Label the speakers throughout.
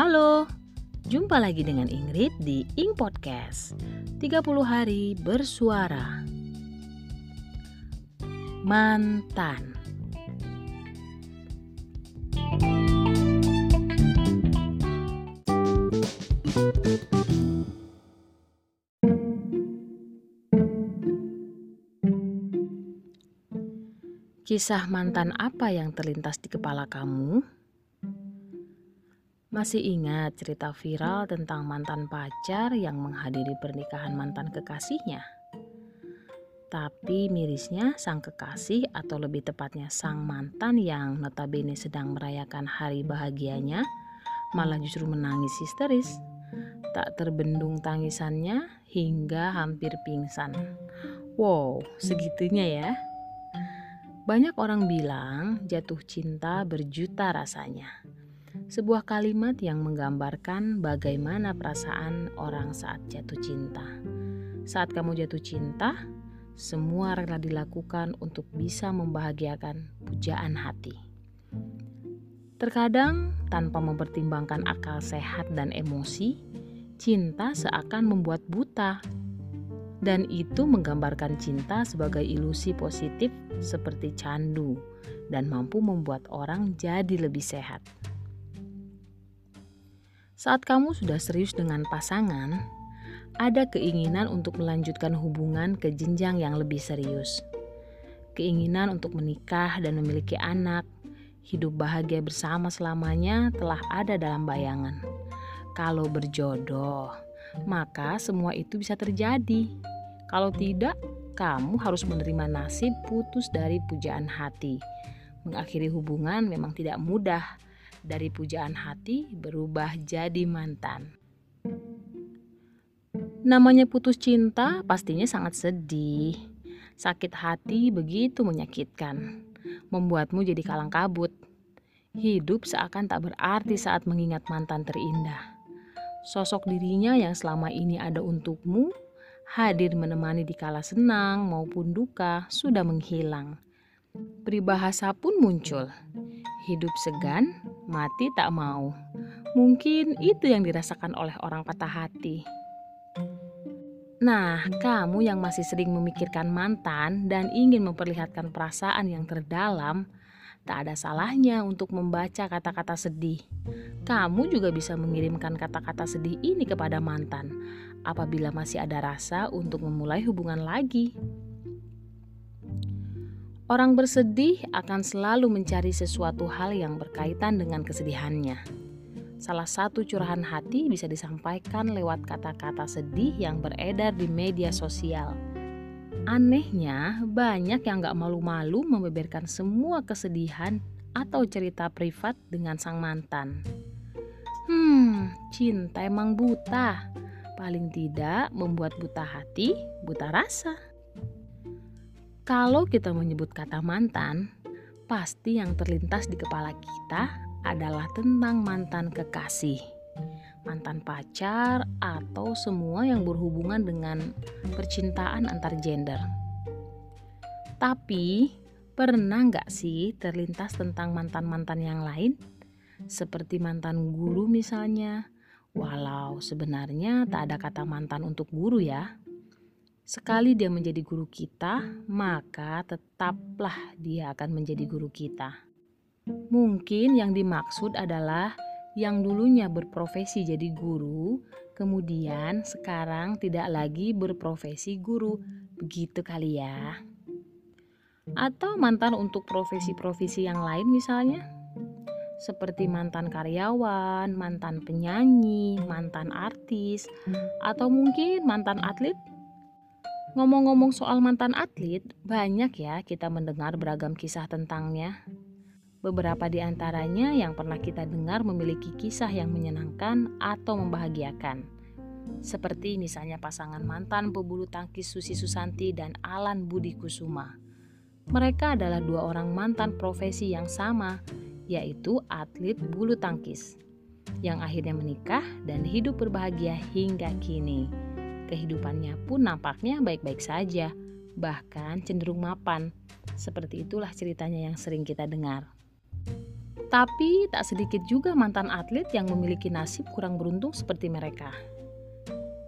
Speaker 1: Halo, jumpa lagi dengan Ingrid di Ing Podcast. 30 hari bersuara. Mantan. Kisah mantan apa yang terlintas di kepala kamu? Masih ingat cerita viral tentang mantan pacar yang menghadiri pernikahan mantan kekasihnya? Tapi mirisnya sang kekasih atau lebih tepatnya sang mantan yang notabene sedang merayakan hari bahagianya malah justru menangis histeris. Tak terbendung tangisannya hingga hampir pingsan. Wow, segitunya ya. Banyak orang bilang jatuh cinta berjuta rasanya. Sebuah kalimat yang menggambarkan bagaimana perasaan orang saat jatuh cinta. Saat kamu jatuh cinta, semua rela dilakukan untuk bisa membahagiakan pujaan hati. Terkadang, tanpa mempertimbangkan akal sehat dan emosi, cinta seakan membuat buta. Dan itu menggambarkan cinta sebagai ilusi positif seperti candu dan mampu membuat orang jadi lebih sehat. Saat kamu sudah serius dengan pasangan, ada keinginan untuk melanjutkan hubungan ke jenjang yang lebih serius. Keinginan untuk menikah dan memiliki anak, hidup bahagia bersama selamanya telah ada dalam bayangan. Kalau berjodoh, maka semua itu bisa terjadi. Kalau tidak, kamu harus menerima nasib putus dari pujaan hati. Mengakhiri hubungan memang tidak mudah dari pujaan hati berubah jadi mantan. Namanya putus cinta pastinya sangat sedih. Sakit hati begitu menyakitkan, membuatmu jadi kalang kabut. Hidup seakan tak berarti saat mengingat mantan terindah. Sosok dirinya yang selama ini ada untukmu, hadir menemani di kala senang maupun duka, sudah menghilang. Peribahasa pun muncul. Hidup segan, mati tak mau. Mungkin itu yang dirasakan oleh orang patah hati. Nah, kamu yang masih sering memikirkan mantan dan ingin memperlihatkan perasaan yang terdalam, tak ada salahnya untuk membaca kata-kata sedih. Kamu juga bisa mengirimkan kata-kata sedih ini kepada mantan apabila masih ada rasa untuk memulai hubungan lagi. Orang bersedih akan selalu mencari sesuatu hal yang berkaitan dengan kesedihannya. Salah satu curahan hati bisa disampaikan lewat kata-kata sedih yang beredar di media sosial. Anehnya, banyak yang gak malu-malu membeberkan semua kesedihan atau cerita privat dengan sang mantan. Hmm, cinta emang buta. Paling tidak membuat buta hati, buta rasa. Kalau kita menyebut kata mantan, pasti yang terlintas di kepala kita adalah tentang mantan kekasih, mantan pacar, atau semua yang berhubungan dengan percintaan antar gender. Tapi, pernah nggak sih terlintas tentang mantan-mantan yang lain? Seperti mantan guru misalnya, walau sebenarnya tak ada kata mantan untuk guru ya. Sekali dia menjadi guru kita, maka tetaplah dia akan menjadi guru kita. Mungkin yang dimaksud adalah yang dulunya berprofesi jadi guru, kemudian sekarang tidak lagi berprofesi guru. Begitu kali ya. Atau mantan untuk profesi-profesi yang lain misalnya. Seperti mantan karyawan, mantan penyanyi, mantan artis, atau mungkin mantan atlet Ngomong-ngomong soal mantan atlet, banyak ya kita mendengar beragam kisah tentangnya. Beberapa di antaranya yang pernah kita dengar memiliki kisah yang menyenangkan atau membahagiakan. Seperti misalnya pasangan mantan pebulu tangkis Susi Susanti dan Alan Budi Kusuma. Mereka adalah dua orang mantan profesi yang sama, yaitu atlet bulu tangkis, yang akhirnya menikah dan hidup berbahagia hingga kini. Kehidupannya pun nampaknya baik-baik saja, bahkan cenderung mapan. Seperti itulah ceritanya yang sering kita dengar. Tapi tak sedikit juga mantan atlet yang memiliki nasib kurang beruntung seperti mereka.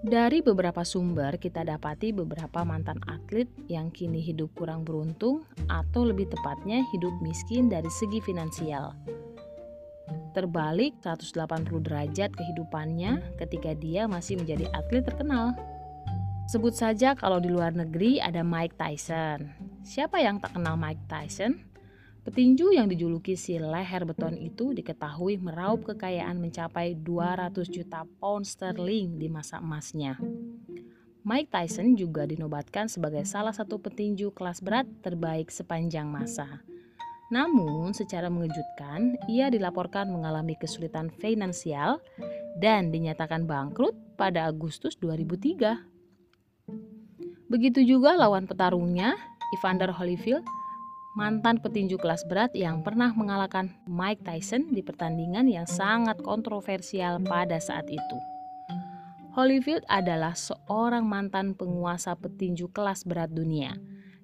Speaker 1: Dari beberapa sumber kita dapati beberapa mantan atlet yang kini hidup kurang beruntung atau lebih tepatnya hidup miskin dari segi finansial. Terbalik 180 derajat kehidupannya ketika dia masih menjadi atlet terkenal. Sebut saja kalau di luar negeri ada Mike Tyson. Siapa yang tak kenal Mike Tyson? Petinju yang dijuluki si leher beton itu diketahui meraup kekayaan mencapai 200 juta pound sterling di masa emasnya. Mike Tyson juga dinobatkan sebagai salah satu petinju kelas berat terbaik sepanjang masa. Namun, secara mengejutkan, ia dilaporkan mengalami kesulitan finansial dan dinyatakan bangkrut pada Agustus 2003. Begitu juga lawan petarungnya, Evander Holyfield, mantan petinju kelas berat yang pernah mengalahkan Mike Tyson di pertandingan yang sangat kontroversial pada saat itu. Holyfield adalah seorang mantan penguasa petinju kelas berat dunia.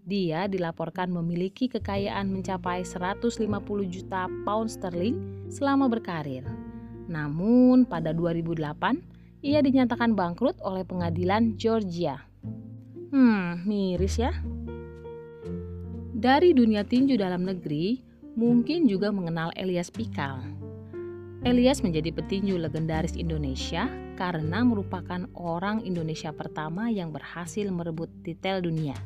Speaker 1: Dia dilaporkan memiliki kekayaan mencapai 150 juta pound sterling selama berkarir. Namun pada 2008 ia dinyatakan bangkrut oleh pengadilan Georgia. Hmm, miris ya. Dari dunia tinju dalam negeri, mungkin juga mengenal Elias Pikal. Elias menjadi petinju legendaris Indonesia karena merupakan orang Indonesia pertama yang berhasil merebut titel dunia,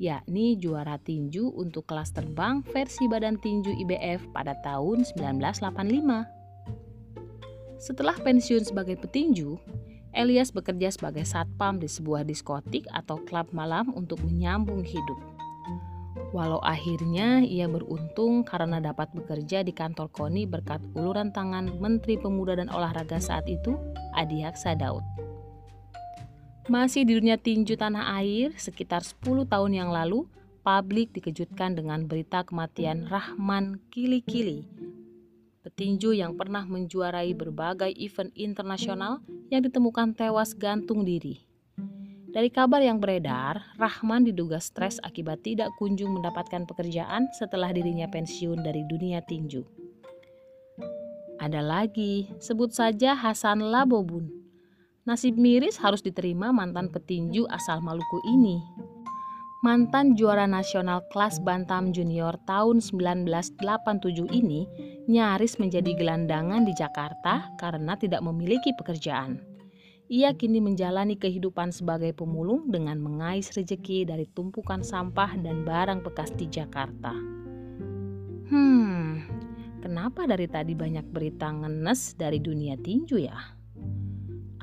Speaker 1: yakni juara tinju untuk kelas terbang versi badan tinju IBF pada tahun 1985. Setelah pensiun sebagai petinju, Elias bekerja sebagai satpam di sebuah diskotik atau klub malam untuk menyambung hidup. Walau akhirnya ia beruntung karena dapat bekerja di kantor KONI berkat uluran tangan Menteri Pemuda dan Olahraga saat itu, Adi Aksa Daud. Masih di dunia tinju tanah air, sekitar 10 tahun yang lalu, publik dikejutkan dengan berita kematian Rahman Kili-Kili, petinju yang pernah menjuarai berbagai event internasional yang ditemukan tewas gantung diri. Dari kabar yang beredar, Rahman diduga stres akibat tidak kunjung mendapatkan pekerjaan setelah dirinya pensiun dari dunia tinju. Ada lagi, sebut saja Hasan Labobun. Nasib miris harus diterima mantan petinju asal Maluku ini. Mantan juara nasional kelas bantam junior tahun 1987 ini nyaris menjadi gelandangan di Jakarta karena tidak memiliki pekerjaan ia kini menjalani kehidupan sebagai pemulung dengan mengais rejeki dari tumpukan sampah dan barang bekas di Jakarta. Hmm, kenapa dari tadi banyak berita ngenes dari dunia tinju ya?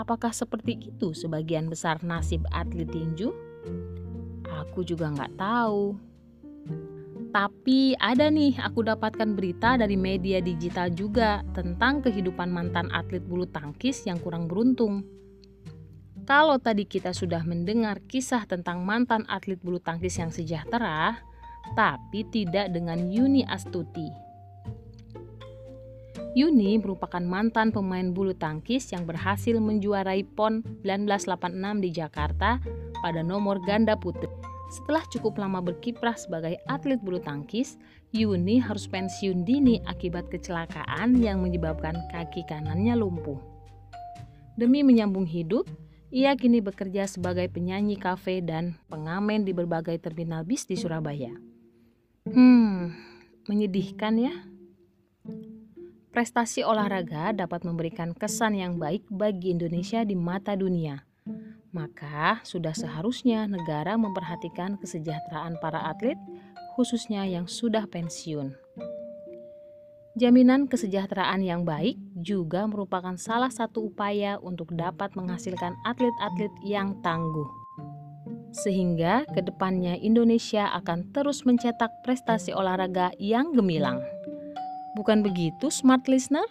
Speaker 1: Apakah seperti itu sebagian besar nasib atlet tinju? Aku juga nggak tahu. Tapi ada nih aku dapatkan berita dari media digital juga tentang kehidupan mantan atlet bulu tangkis yang kurang beruntung. Kalau tadi kita sudah mendengar kisah tentang mantan atlet bulu tangkis yang sejahtera, tapi tidak dengan Yuni Astuti. Yuni merupakan mantan pemain bulu tangkis yang berhasil menjuarai PON 1986 di Jakarta pada nomor ganda putri. Setelah cukup lama berkiprah sebagai atlet bulu tangkis, Yuni harus pensiun dini akibat kecelakaan yang menyebabkan kaki kanannya lumpuh. Demi menyambung hidup, ia kini bekerja sebagai penyanyi kafe dan pengamen di berbagai terminal bis di Surabaya. Hmm, menyedihkan ya. Prestasi olahraga dapat memberikan kesan yang baik bagi Indonesia di mata dunia. Maka sudah seharusnya negara memperhatikan kesejahteraan para atlet, khususnya yang sudah pensiun. Jaminan kesejahteraan yang baik juga merupakan salah satu upaya untuk dapat menghasilkan atlet-atlet yang tangguh. Sehingga ke depannya Indonesia akan terus mencetak prestasi olahraga yang gemilang. Bukan begitu, smart listener?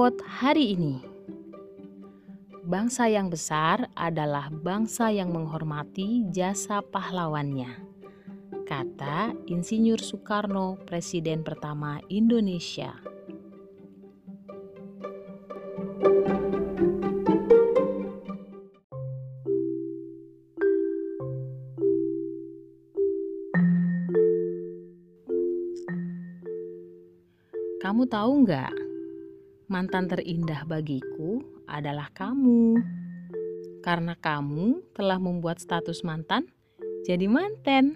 Speaker 1: Quote hari ini. Bangsa yang besar adalah bangsa yang menghormati jasa pahlawannya. Kata Insinyur Soekarno, Presiden pertama Indonesia. Kamu tahu nggak? Mantan terindah bagiku adalah kamu. Karena kamu telah membuat status mantan jadi manten.